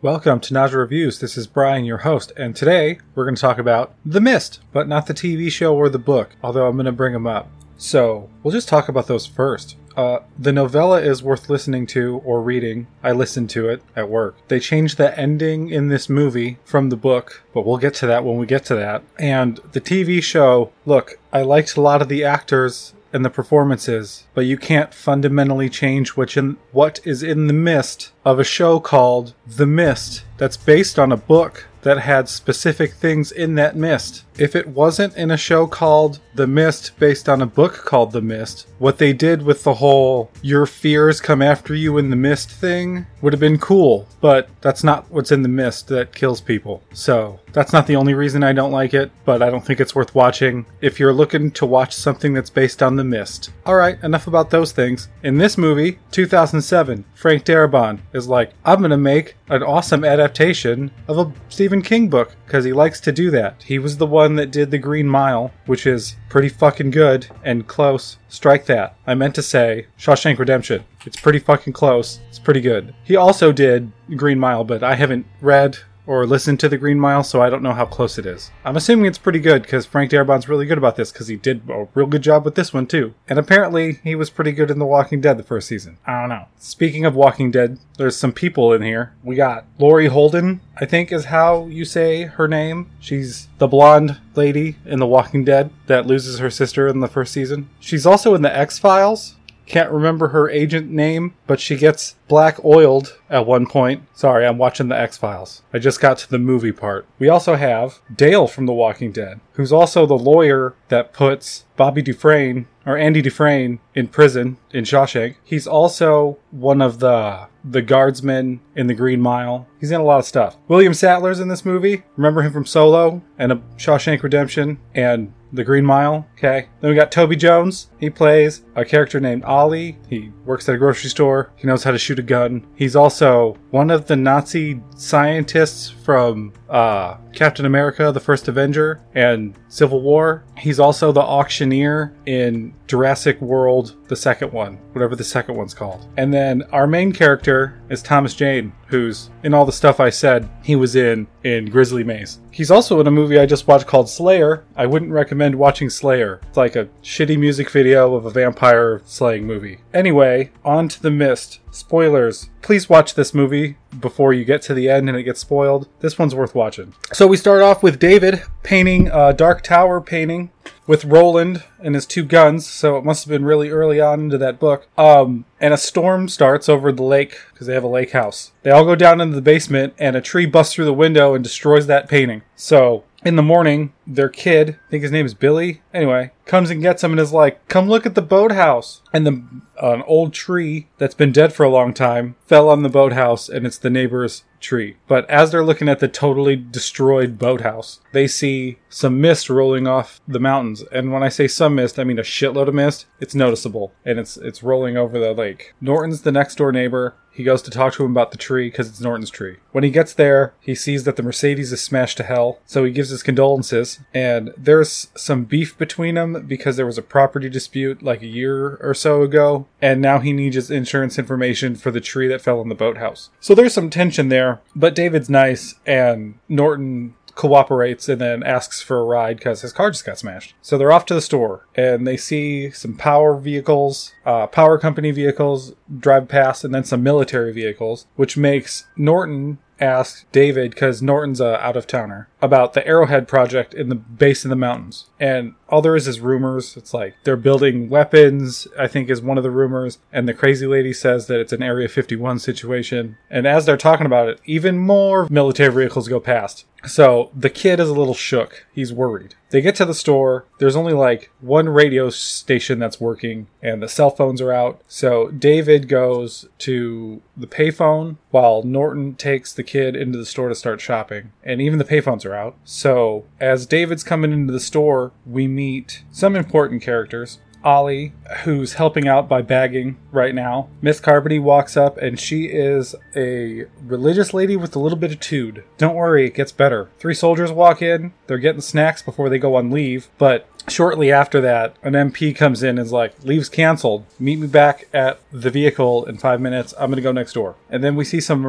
Welcome to Naja Reviews. This is Brian, your host, and today we're going to talk about The Mist, but not the TV show or the book, although I'm going to bring them up. So, we'll just talk about those first. Uh, the novella is worth listening to or reading. I listened to it at work. They changed the ending in this movie from the book, but we'll get to that when we get to that. And the TV show, look, I liked a lot of the actors and the performances, but you can't fundamentally change which in, what is in the mist of a show called The Mist that's based on a book that had specific things in that mist. If it wasn't in a show called The Mist based on a book called The Mist, what they did with the whole your fears come after you in the mist thing would have been cool, but that's not what's in the mist that kills people. So, that's not the only reason I don't like it, but I don't think it's worth watching if you're looking to watch something that's based on The Mist. Alright, enough about those things. In this movie, 2007, Frank Darabont is like, I'm gonna make an awesome adaptation of a Stephen King book, because he likes to do that. He was the one that did The Green Mile, which is pretty fucking good and close. Strike that. I meant to say Shawshank Redemption. It's pretty fucking close. It's pretty good. He also did Green Mile, but I haven't read or listened to the Green Mile, so I don't know how close it is. I'm assuming it's pretty good because Frank Darabont's really good about this because he did a real good job with this one too. And apparently he was pretty good in The Walking Dead the first season. I don't know. Speaking of Walking Dead, there's some people in here. We got Laurie Holden, I think is how you say her name. She's the blonde lady in The Walking Dead that loses her sister in the first season. She's also in The X Files. Can't remember her agent name, but she gets black oiled at one point. Sorry, I'm watching the X Files. I just got to the movie part. We also have Dale from The Walking Dead, who's also the lawyer that puts Bobby Dufresne or Andy Dufresne in prison in Shawshank. He's also one of the the guardsmen in the Green Mile. He's in a lot of stuff. William Sadler's in this movie. Remember him from Solo and a Shawshank Redemption and the Green Mile. Okay. Then we got Toby Jones. He plays a character named Ollie. He works at a grocery store. He knows how to shoot a gun. He's also one of the Nazi scientists from uh, Captain America, the First Avenger, and Civil War. He's also the auctioneer in Jurassic World, the second one, whatever the second one's called. And then our main character is Thomas Jane, who's in all the stuff I said he was in in Grizzly Maze. He's also in a movie I just watched called Slayer. I wouldn't recommend watching Slayer. It's like a shitty music video of a vampire slaying movie. Anyway, on to the mist. Spoilers. Please watch this movie before you get to the end and it gets spoiled. This one's worth watching. So we start off with David painting a Dark Tower painting with Roland and his two guns, so it must have been really early on into that book. Um, and a storm starts over the lake because they have a lake house. They all go down into the basement, and a tree busts through the window and destroys that painting. So in the morning, their kid, I think his name is Billy, anyway, comes and gets him and is like, "Come look at the boathouse." And the an old tree that's been dead for a long time fell on the boathouse, and it's the neighbor's tree. But as they're looking at the totally destroyed boathouse, they see some mist rolling off the mountains. And when I say some mist, I mean a shitload of mist. It's noticeable, and it's it's rolling over the lake. Norton's the next door neighbor. He goes to talk to him about the tree because it's Norton's tree. When he gets there, he sees that the Mercedes is smashed to hell, so he gives his condolences. And there's some beef between them because there was a property dispute like a year or so ago, and now he needs his insurance information for the tree that fell in the boathouse. So there's some tension there, but David's nice, and Norton cooperates and then asks for a ride because his car just got smashed. So they're off to the store and they see some power vehicles, uh, power company vehicles drive past, and then some military vehicles, which makes Norton ask David, because Norton's a out of towner, about the Arrowhead project in the base of the mountains. And all there is is rumors. It's like they're building weapons, I think is one of the rumors. And the crazy lady says that it's an Area 51 situation. And as they're talking about it, even more military vehicles go past. So the kid is a little shook. He's worried. They get to the store. There's only like one radio station that's working, and the cell phones are out. So David goes to the payphone while Norton takes the kid into the store to start shopping. And even the payphones are out. So as David's coming into the store, we meet some important characters. Ollie, who's helping out by bagging right now. Miss Carmody walks up and she is a religious lady with a little bit of tude. Don't worry, it gets better. Three soldiers walk in, they're getting snacks before they go on leave, but shortly after that, an MP comes in and is like, leave's canceled. Meet me back at the vehicle in five minutes. I'm going to go next door. And then we see some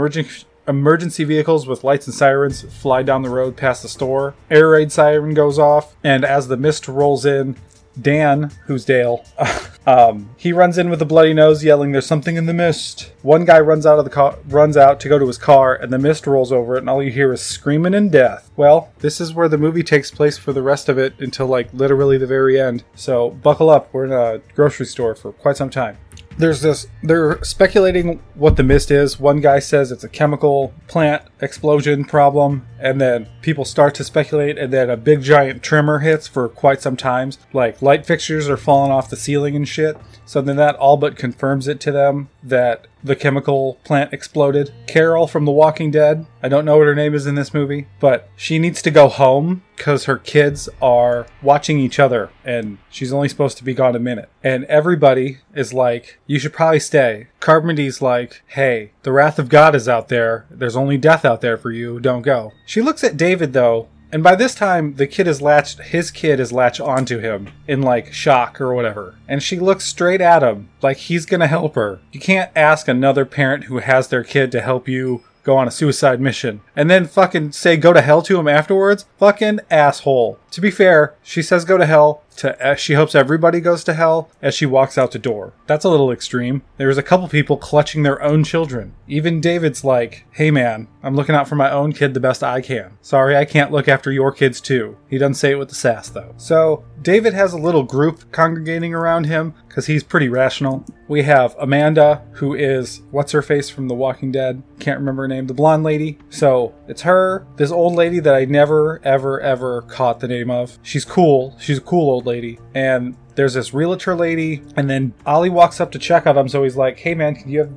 emergency vehicles with lights and sirens fly down the road past the store. Air raid siren goes off, and as the mist rolls in, Dan, who's Dale, um, he runs in with a bloody nose, yelling, "There's something in the mist!" One guy runs out of the car, runs out to go to his car, and the mist rolls over it, and all you hear is screaming and death. Well, this is where the movie takes place for the rest of it until like literally the very end. So buckle up. We're in a grocery store for quite some time there's this they're speculating what the mist is one guy says it's a chemical plant explosion problem and then people start to speculate and then a big giant tremor hits for quite some times like light fixtures are falling off the ceiling and shit so then that all but confirms it to them that the chemical plant exploded. Carol from The Walking Dead, I don't know what her name is in this movie, but she needs to go home because her kids are watching each other and she's only supposed to be gone a minute. And everybody is like, you should probably stay. Carmody's like, hey, the wrath of God is out there. There's only death out there for you. Don't go. She looks at David though and by this time, the kid is latched, his kid is latched onto him in like shock or whatever. And she looks straight at him like he's gonna help her. You can't ask another parent who has their kid to help you go on a suicide mission and then fucking say go to hell to him afterwards. Fucking asshole. To be fair, she says go to hell to uh, she hopes everybody goes to hell as she walks out the door. That's a little extreme. There's a couple people clutching their own children. Even David's like, "Hey man, I'm looking out for my own kid the best I can. Sorry I can't look after your kids too." He doesn't say it with the sass though. So, David has a little group congregating around him cuz he's pretty rational. We have Amanda, who is what's her face from The Walking Dead? Can't remember her name, the blonde lady. So, it's her, this old lady that I never ever ever caught the name of. She's cool. She's a cool old lady. And there's this realtor lady, and then Ollie walks up to check on him. So he's like, "Hey man, can you have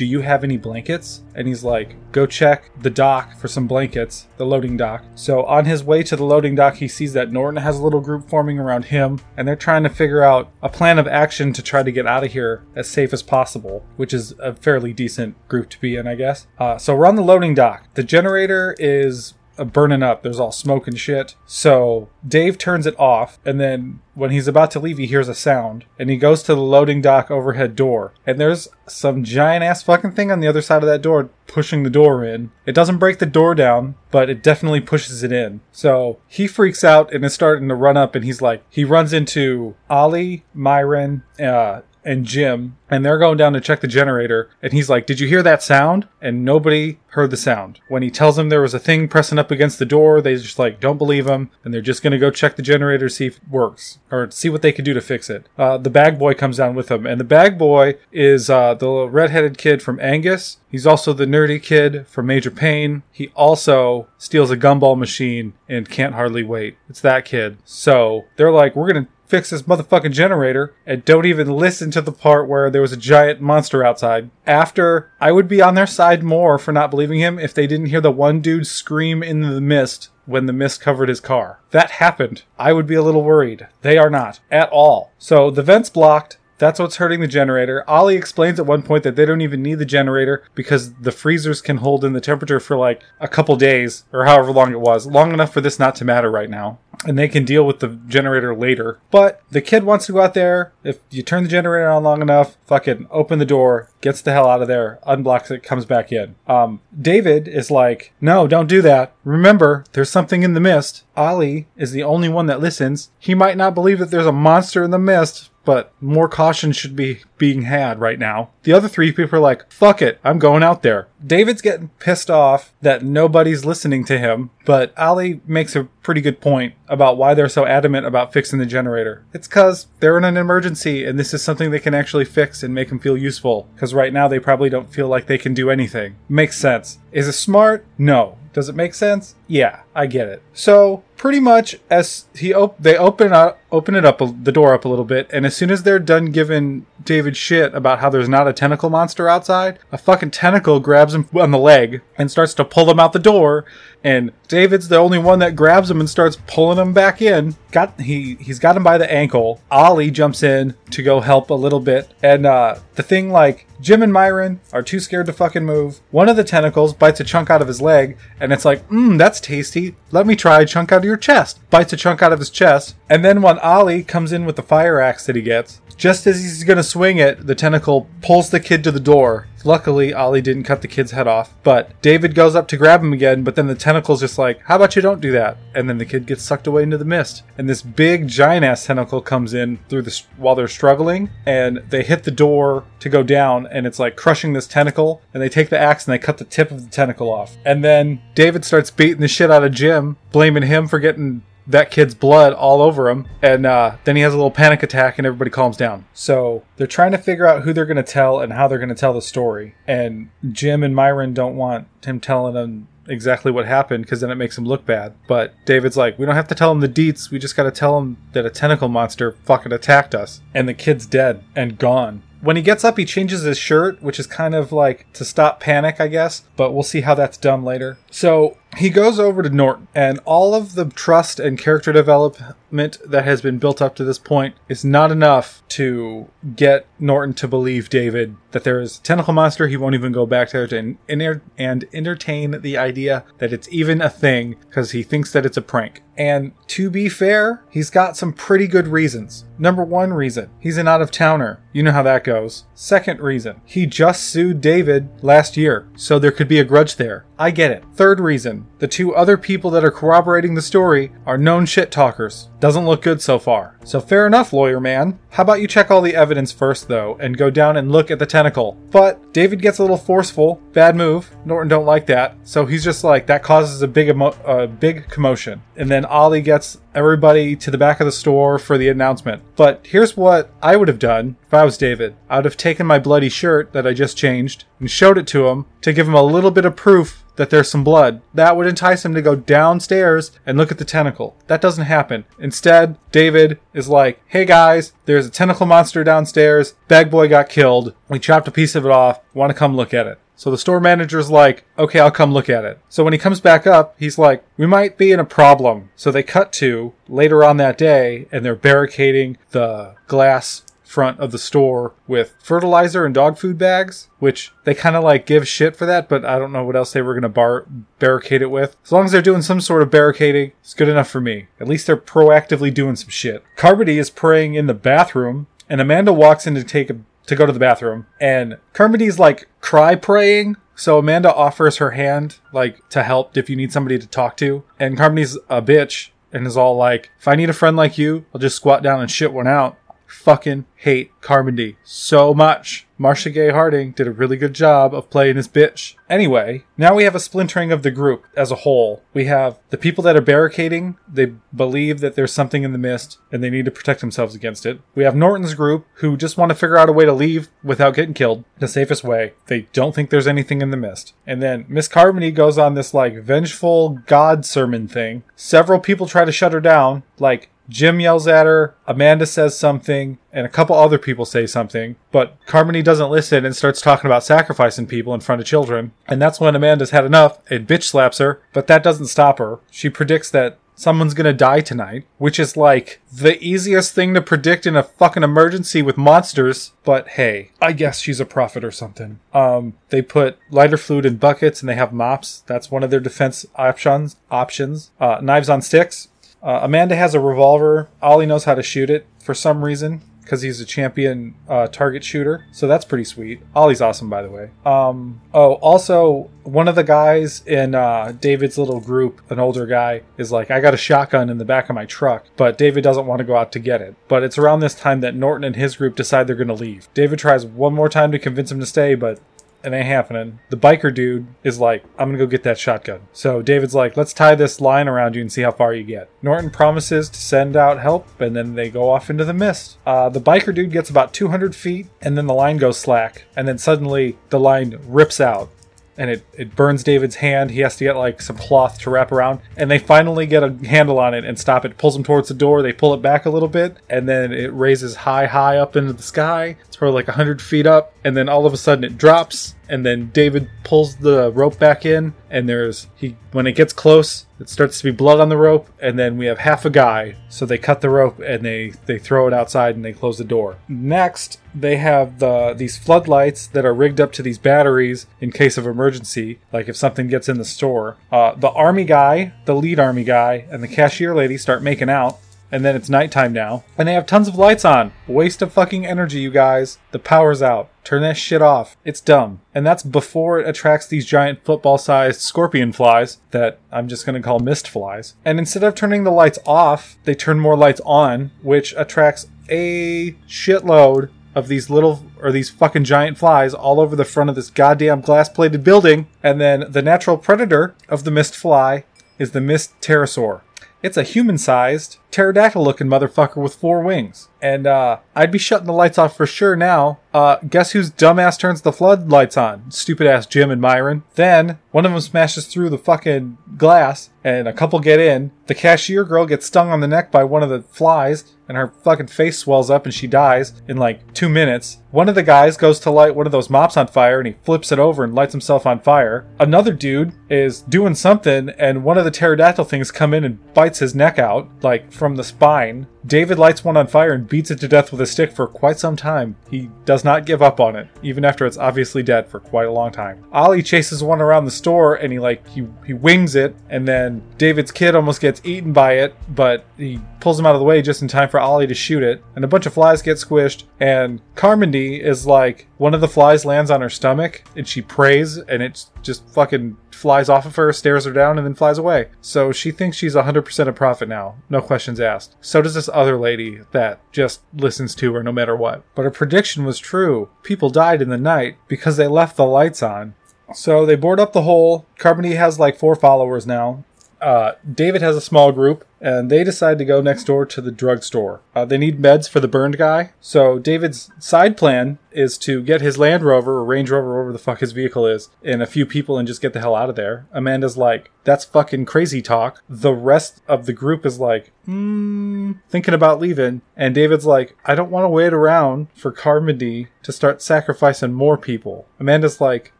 do you have any blankets? And he's like, go check the dock for some blankets, the loading dock. So on his way to the loading dock, he sees that Norton has a little group forming around him, and they're trying to figure out a plan of action to try to get out of here as safe as possible, which is a fairly decent group to be in, I guess. Uh, so we're on the loading dock. The generator is burning up. There's all smoke and shit. So Dave turns it off, and then when he's about to leave, he hears a sound, and he goes to the loading dock overhead door, and there's some giant ass fucking thing on the other side of that door pushing the door in. It doesn't break the door down, but it definitely pushes it in. So he freaks out and is starting to run up, and he's like, he runs into Ollie, Myron, uh, and Jim, and they're going down to check the generator. And he's like, Did you hear that sound? And nobody heard the sound. When he tells them there was a thing pressing up against the door, they just like don't believe him, and they're just gonna go check the generator, see if it works, or see what they can do to fix it. Uh, the bag boy comes down with them, and the bag boy is uh, the redheaded kid from Angus. He's also the nerdy kid from Major Payne. He also steals a gumball machine and can't hardly wait. It's that kid. So they're like, We're gonna fix this motherfucking generator and don't even listen to the part where there was a giant monster outside. After, I would be on their side more for not believing him if they didn't hear the one dude scream in the mist when the mist covered his car. That happened. I would be a little worried. They are not. At all. So the vent's blocked. That's what's hurting the generator. Ollie explains at one point that they don't even need the generator because the freezers can hold in the temperature for like a couple days or however long it was, long enough for this not to matter right now. And they can deal with the generator later. But the kid wants to go out there. If you turn the generator on long enough, fucking open the door, gets the hell out of there, unblocks it, comes back in. Um, David is like, no, don't do that. Remember, there's something in the mist. Ollie is the only one that listens. He might not believe that there's a monster in the mist, but more caution should be being had right now. The other three people are like, fuck it, I'm going out there. David's getting pissed off that nobody's listening to him, but Ollie makes a pretty good point about why they're so adamant about fixing the generator. It's because they're in an emergency and this is something they can actually fix and make them feel useful. Because right now they probably don't feel like they can do anything. Makes sense. Is it smart? No. Does it make sense? Yeah, I get it. So pretty much as he op- they open up open it up a- the door up a little bit, and as soon as they're done giving David shit about how there's not a tentacle monster outside, a fucking tentacle grabs him on the leg and starts to pull him out the door. And David's the only one that grabs him and starts pulling him back in. Got he he's got him by the ankle. Ollie jumps in to go help a little bit, and uh, the thing like Jim and Myron are too scared to fucking move. One of the tentacles bites a chunk out of his leg, and it's like, mmm, that's tasty. Let me try a chunk out of your chest. Bites a chunk out of his chest, and then when Ollie comes in with the fire axe that he gets, just as he's gonna swing it, the tentacle pulls the kid to the door, Luckily, Ollie didn't cut the kid's head off, but David goes up to grab him again, but then the tentacle's just like, how about you don't do that? And then the kid gets sucked away into the mist. And this big giant ass tentacle comes in through the while they're struggling, and they hit the door to go down, and it's like crushing this tentacle. And they take the axe and they cut the tip of the tentacle off. And then David starts beating the shit out of Jim, blaming him for getting that kid's blood all over him. And uh, then he has a little panic attack and everybody calms down. So they're trying to figure out who they're going to tell and how they're going to tell the story. And Jim and Myron don't want him telling them exactly what happened because then it makes him look bad. But David's like, we don't have to tell him the deets. We just got to tell him that a tentacle monster fucking attacked us. And the kid's dead and gone. When he gets up, he changes his shirt, which is kind of like to stop panic, I guess, but we'll see how that's done later. So he goes over to Norton, and all of the trust and character development that has been built up to this point is not enough to get Norton to believe David that there is a tentacle monster. He won't even go back there to and entertain the idea that it's even a thing because he thinks that it's a prank. And to be fair, he's got some pretty good reasons. Number one reason, he's an out of towner. You know how that goes. Second reason, he just sued David last year, so there could be a grudge there. I get it. Third reason, the two other people that are corroborating the story are known shit talkers. Doesn't look good so far. So fair enough, lawyer man. How about you check all the evidence first, though, and go down and look at the tentacle? But David gets a little forceful. Bad move. Norton don't like that. So he's just like, that causes a big, emo- a big commotion. And then Ollie gets everybody to the back of the store for the announcement. But here's what I would have done if I was David. I would have taken my bloody shirt that I just changed and showed it to him to give him a little bit of proof that there's some blood. That would entice him to go downstairs and look at the tentacle. That doesn't happen. Instead, David is like, hey guys, there's a tentacle monster downstairs. Bag boy got killed. We chopped a piece of it off. Want to come look at it? So the store manager's like, okay, I'll come look at it. So when he comes back up, he's like, we might be in a problem. So they cut to later on that day and they're barricading the glass front of the store with fertilizer and dog food bags, which they kind of like give shit for that, but I don't know what else they were going to bar- barricade it with. As long as they're doing some sort of barricading, it's good enough for me. At least they're proactively doing some shit. Carmody is praying in the bathroom, and Amanda walks in to take a to go to the bathroom, and Carmody's like cry praying. So Amanda offers her hand, like, to help if you need somebody to talk to. And Carmody's a bitch and is all like, if I need a friend like you, I'll just squat down and shit one out fucking hate Carmody so much. Marcia Gay Harden did a really good job of playing this bitch. Anyway, now we have a splintering of the group as a whole. We have the people that are barricading, they believe that there's something in the mist and they need to protect themselves against it. We have Norton's group who just want to figure out a way to leave without getting killed the safest way. They don't think there's anything in the mist. And then Miss Carmody goes on this like vengeful god sermon thing. Several people try to shut her down, like Jim yells at her, Amanda says something, and a couple other people say something, but Carmody doesn't listen and starts talking about sacrificing people in front of children. And that's when Amanda's had enough and bitch slaps her, but that doesn't stop her. She predicts that someone's gonna die tonight, which is like the easiest thing to predict in a fucking emergency with monsters. But hey, I guess she's a prophet or something. Um, they put lighter fluid in buckets and they have mops. That's one of their defense options. Options. Uh, knives on sticks. Uh, Amanda has a revolver. Ollie knows how to shoot it for some reason because he's a champion uh, target shooter. So that's pretty sweet. Ollie's awesome, by the way. Um, oh, also, one of the guys in uh, David's little group, an older guy, is like, I got a shotgun in the back of my truck, but David doesn't want to go out to get it. But it's around this time that Norton and his group decide they're going to leave. David tries one more time to convince him to stay, but it ain't happening. The biker dude is like, I'm gonna go get that shotgun. So David's like, let's tie this line around you and see how far you get. Norton promises to send out help, and then they go off into the mist. Uh, the biker dude gets about 200 feet, and then the line goes slack, and then suddenly the line rips out. And it, it burns David's hand. He has to get like some cloth to wrap around. And they finally get a handle on it and stop it. Pulls him towards the door. They pull it back a little bit. And then it raises high, high up into the sky. It's probably like 100 feet up. And then all of a sudden it drops and then David pulls the rope back in, and there's he when it gets close, it starts to be blood on the rope, and then we have half a guy. So they cut the rope and they they throw it outside and they close the door. Next, they have the these floodlights that are rigged up to these batteries in case of emergency, like if something gets in the store. Uh, the army guy, the lead army guy, and the cashier lady start making out and then it's nighttime now, and they have tons of lights on. Waste of fucking energy, you guys. The power's out. Turn that shit off. It's dumb. And that's before it attracts these giant football sized scorpion flies that I'm just going to call mist flies. And instead of turning the lights off, they turn more lights on, which attracts a shitload of these little or these fucking giant flies all over the front of this goddamn glass plated building. And then the natural predator of the mist fly is the mist pterosaur. It's a human sized, pterodactyl looking motherfucker with four wings. And uh, I'd be shutting the lights off for sure now. Uh, guess whose dumbass turns the floodlights on? Stupid ass Jim and Myron. Then one of them smashes through the fucking glass, and a couple get in. The cashier girl gets stung on the neck by one of the flies, and her fucking face swells up and she dies in like two minutes. One of the guys goes to light one of those mops on fire and he flips it over and lights himself on fire. Another dude is doing something and one of the pterodactyl things come in and bites his neck out, like from the spine. David lights one on fire and beats it to death with a stick for quite some time. He does not give up on it, even after it's obviously dead for quite a long time. Ollie chases one around the store and he like he, he wings it and then David's kid almost gets eaten by it, but he pulls him out of the way just in time for Ollie to shoot it, and a bunch of flies get squished, and Carmody is like, one of the flies lands on her stomach, and she prays, and it just fucking flies off of her, stares her down, and then flies away. So she thinks she's 100% a prophet now, no questions asked. So does this other lady that just listens to her no matter what. But her prediction was true. People died in the night because they left the lights on. So they board up the hole. Carmody has like four followers now. Uh, David has a small group, and they decide to go next door to the drugstore. Uh, they need meds for the burned guy, so David's side plan is to get his Land Rover or Range Rover, whatever the fuck his vehicle is, and a few people and just get the hell out of there. Amanda's like, that's fucking crazy talk. The rest of the group is like, hmm, thinking about leaving, and David's like, I don't want to wait around for Carmody to start sacrificing more people. Amanda's like,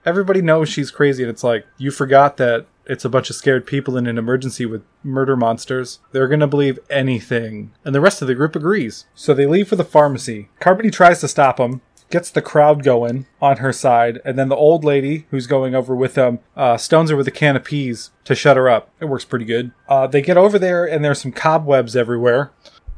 everybody knows she's crazy, and it's like, you forgot that it's a bunch of scared people in an emergency with murder monsters. They're gonna believe anything. And the rest of the group agrees. So they leave for the pharmacy. Carmody tries to stop them, gets the crowd going on her side, and then the old lady who's going over with them uh, stones her with a can of peas to shut her up. It works pretty good. Uh, they get over there, and there's some cobwebs everywhere.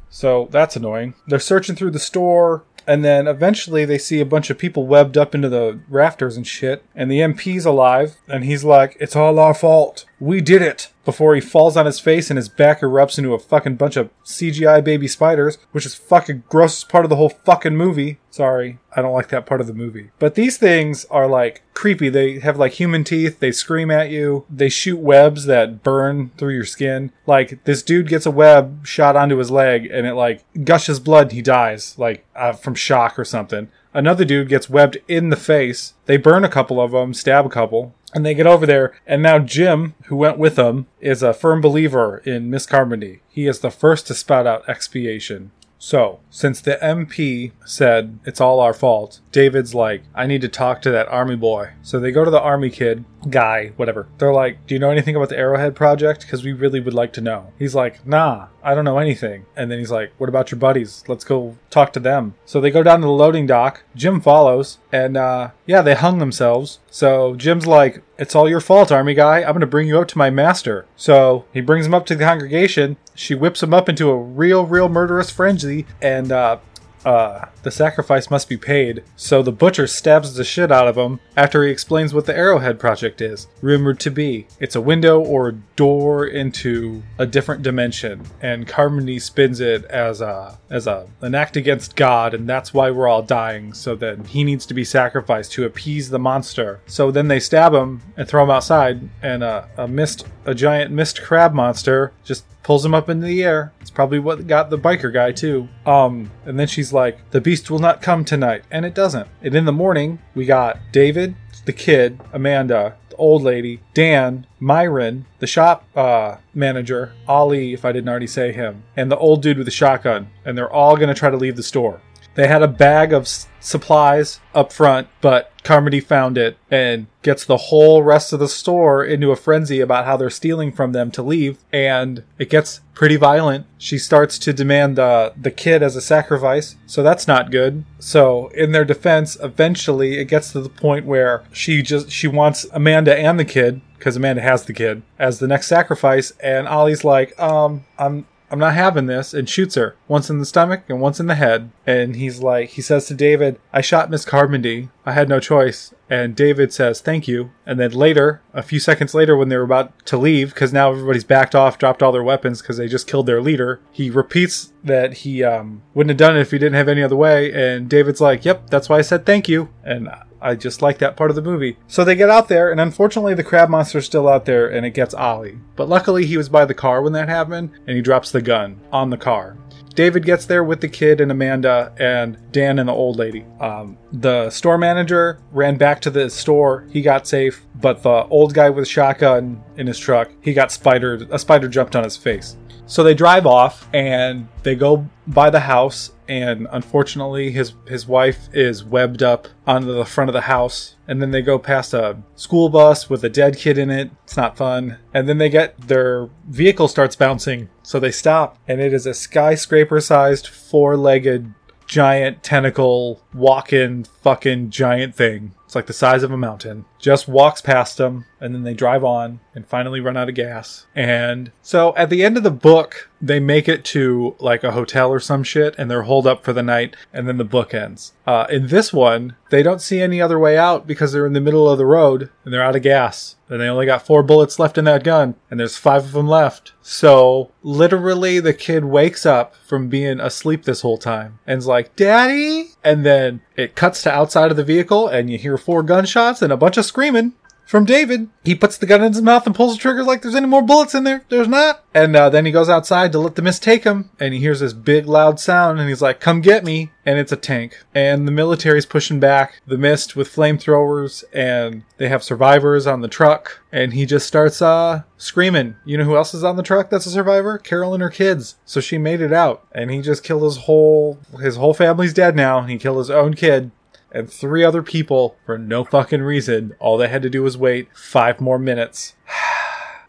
So that's annoying. They're searching through the store. And then eventually they see a bunch of people webbed up into the rafters and shit. And the MP's alive. And he's like, It's all our fault. We did it. Before he falls on his face and his back erupts into a fucking bunch of CGI baby spiders, which is fucking grossest part of the whole fucking movie. Sorry, I don't like that part of the movie. But these things are like creepy. They have like human teeth. They scream at you. They shoot webs that burn through your skin. Like this dude gets a web shot onto his leg and it like gushes blood and he dies like uh, from shock or something. Another dude gets webbed in the face. They burn a couple of them, stab a couple, and they get over there. And now Jim, who went with them, is a firm believer in Miss Carmody. He is the first to spout out expiation. So, since the MP said it's all our fault, David's like, I need to talk to that army boy. So they go to the army kid, guy, whatever. They're like, Do you know anything about the Arrowhead Project? Because we really would like to know. He's like, Nah, I don't know anything. And then he's like, What about your buddies? Let's go talk to them. So they go down to the loading dock. Jim follows, and uh, yeah, they hung themselves. So Jim's like, It's all your fault, army guy. I'm going to bring you up to my master. So he brings him up to the congregation. She whips him up into a real, real murderous frenzy, and uh, uh, the sacrifice must be paid, so the butcher stabs the shit out of him after he explains what the Arrowhead Project is. Rumored to be, it's a window or a door into a different dimension, and Carmody spins it as a as a an act against God, and that's why we're all dying. So that he needs to be sacrificed to appease the monster. So then they stab him and throw him outside, and a, a mist, a giant mist crab monster, just pulls him up into the air. It's probably what got the biker guy too. Um, and then she's like, "The beast will not come tonight," and it doesn't. And in the morning, we got David, the kid, Amanda, the old lady, Dan, Myron, the shop uh, manager, Ollie, if I didn't already say him, and the old dude with the shotgun, and they're all gonna try to leave the store. They had a bag of s- supplies up front, but Carmody found it and gets the whole rest of the store into a frenzy about how they're stealing from them to leave, and it gets pretty violent. She starts to demand uh, the kid as a sacrifice, so that's not good. So, in their defense, eventually it gets to the point where she just she wants Amanda and the kid because Amanda has the kid as the next sacrifice, and Ollie's like, um, I'm I'm not having this, and shoots her once in the stomach and once in the head. And he's like, he says to David, I shot Miss Carmody. I had no choice. And David says, thank you. And then later, a few seconds later, when they're about to leave, because now everybody's backed off, dropped all their weapons because they just killed their leader, he repeats that he um, wouldn't have done it if he didn't have any other way. And David's like, yep, that's why I said thank you. And I just like that part of the movie. So they get out there, and unfortunately, the crab monster's still out there, and it gets Ollie. But luckily, he was by the car when that happened, and he drops the gun on the car. David gets there with the kid and Amanda and Dan and the old lady. Um, the store manager ran back to the store. He got safe, but the old guy with a shotgun in his truck, he got spidered. A spider jumped on his face. So they drive off and they go by the house and unfortunately his his wife is webbed up onto the front of the house and then they go past a school bus with a dead kid in it. It's not fun. And then they get their vehicle starts bouncing. So they stop and it is a skyscraper sized four-legged giant tentacle walking fucking giant thing it's like the size of a mountain. Just walks past them, and then they drive on and finally run out of gas. And so at the end of the book, they make it to like a hotel or some shit, and they're holed up for the night, and then the book ends. Uh, in this one, they don't see any other way out because they're in the middle of the road and they're out of gas. And they only got four bullets left in that gun, and there's five of them left. So literally, the kid wakes up from being asleep this whole time and's like, Daddy? And then it cuts to outside of the vehicle, and you hear four gunshots and a bunch of screaming from David. He puts the gun in his mouth and pulls the trigger like there's any more bullets in there. There's not. And uh, then he goes outside to let the mist take him, and he hears this big loud sound, and he's like, "Come get me!" And it's a tank, and the military's pushing back the mist with flamethrowers, and they have survivors on the truck, and he just starts uh screaming. You know who else is on the truck that's a survivor? Carol and her kids. So she made it out, and he just killed his whole his whole family's dead now. He killed his own kid and three other people for no fucking reason. All they had to do was wait five more minutes.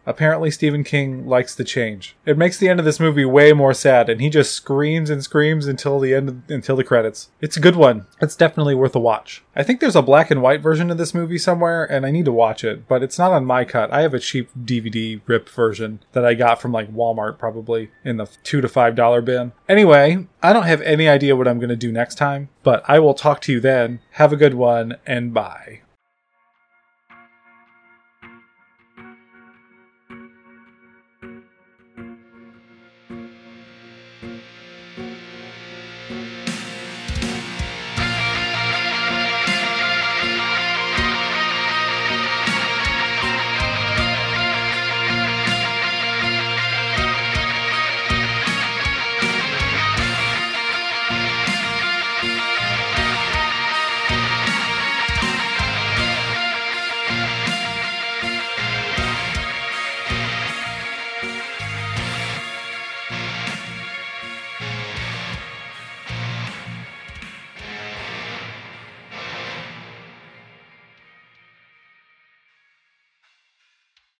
Apparently, Stephen King likes the change. It makes the end of this movie way more sad, and he just screams and screams until the end, of, until the credits. It's a good one. It's definitely worth a watch. I think there's a black and white version of this movie somewhere, and I need to watch it, but it's not on my cut. I have a cheap DVD rip version that I got from like Walmart, probably in the two to five dollar bin. Anyway, I don't have any idea what I'm going to do next time, but I will talk to you then. Have a good one, and bye.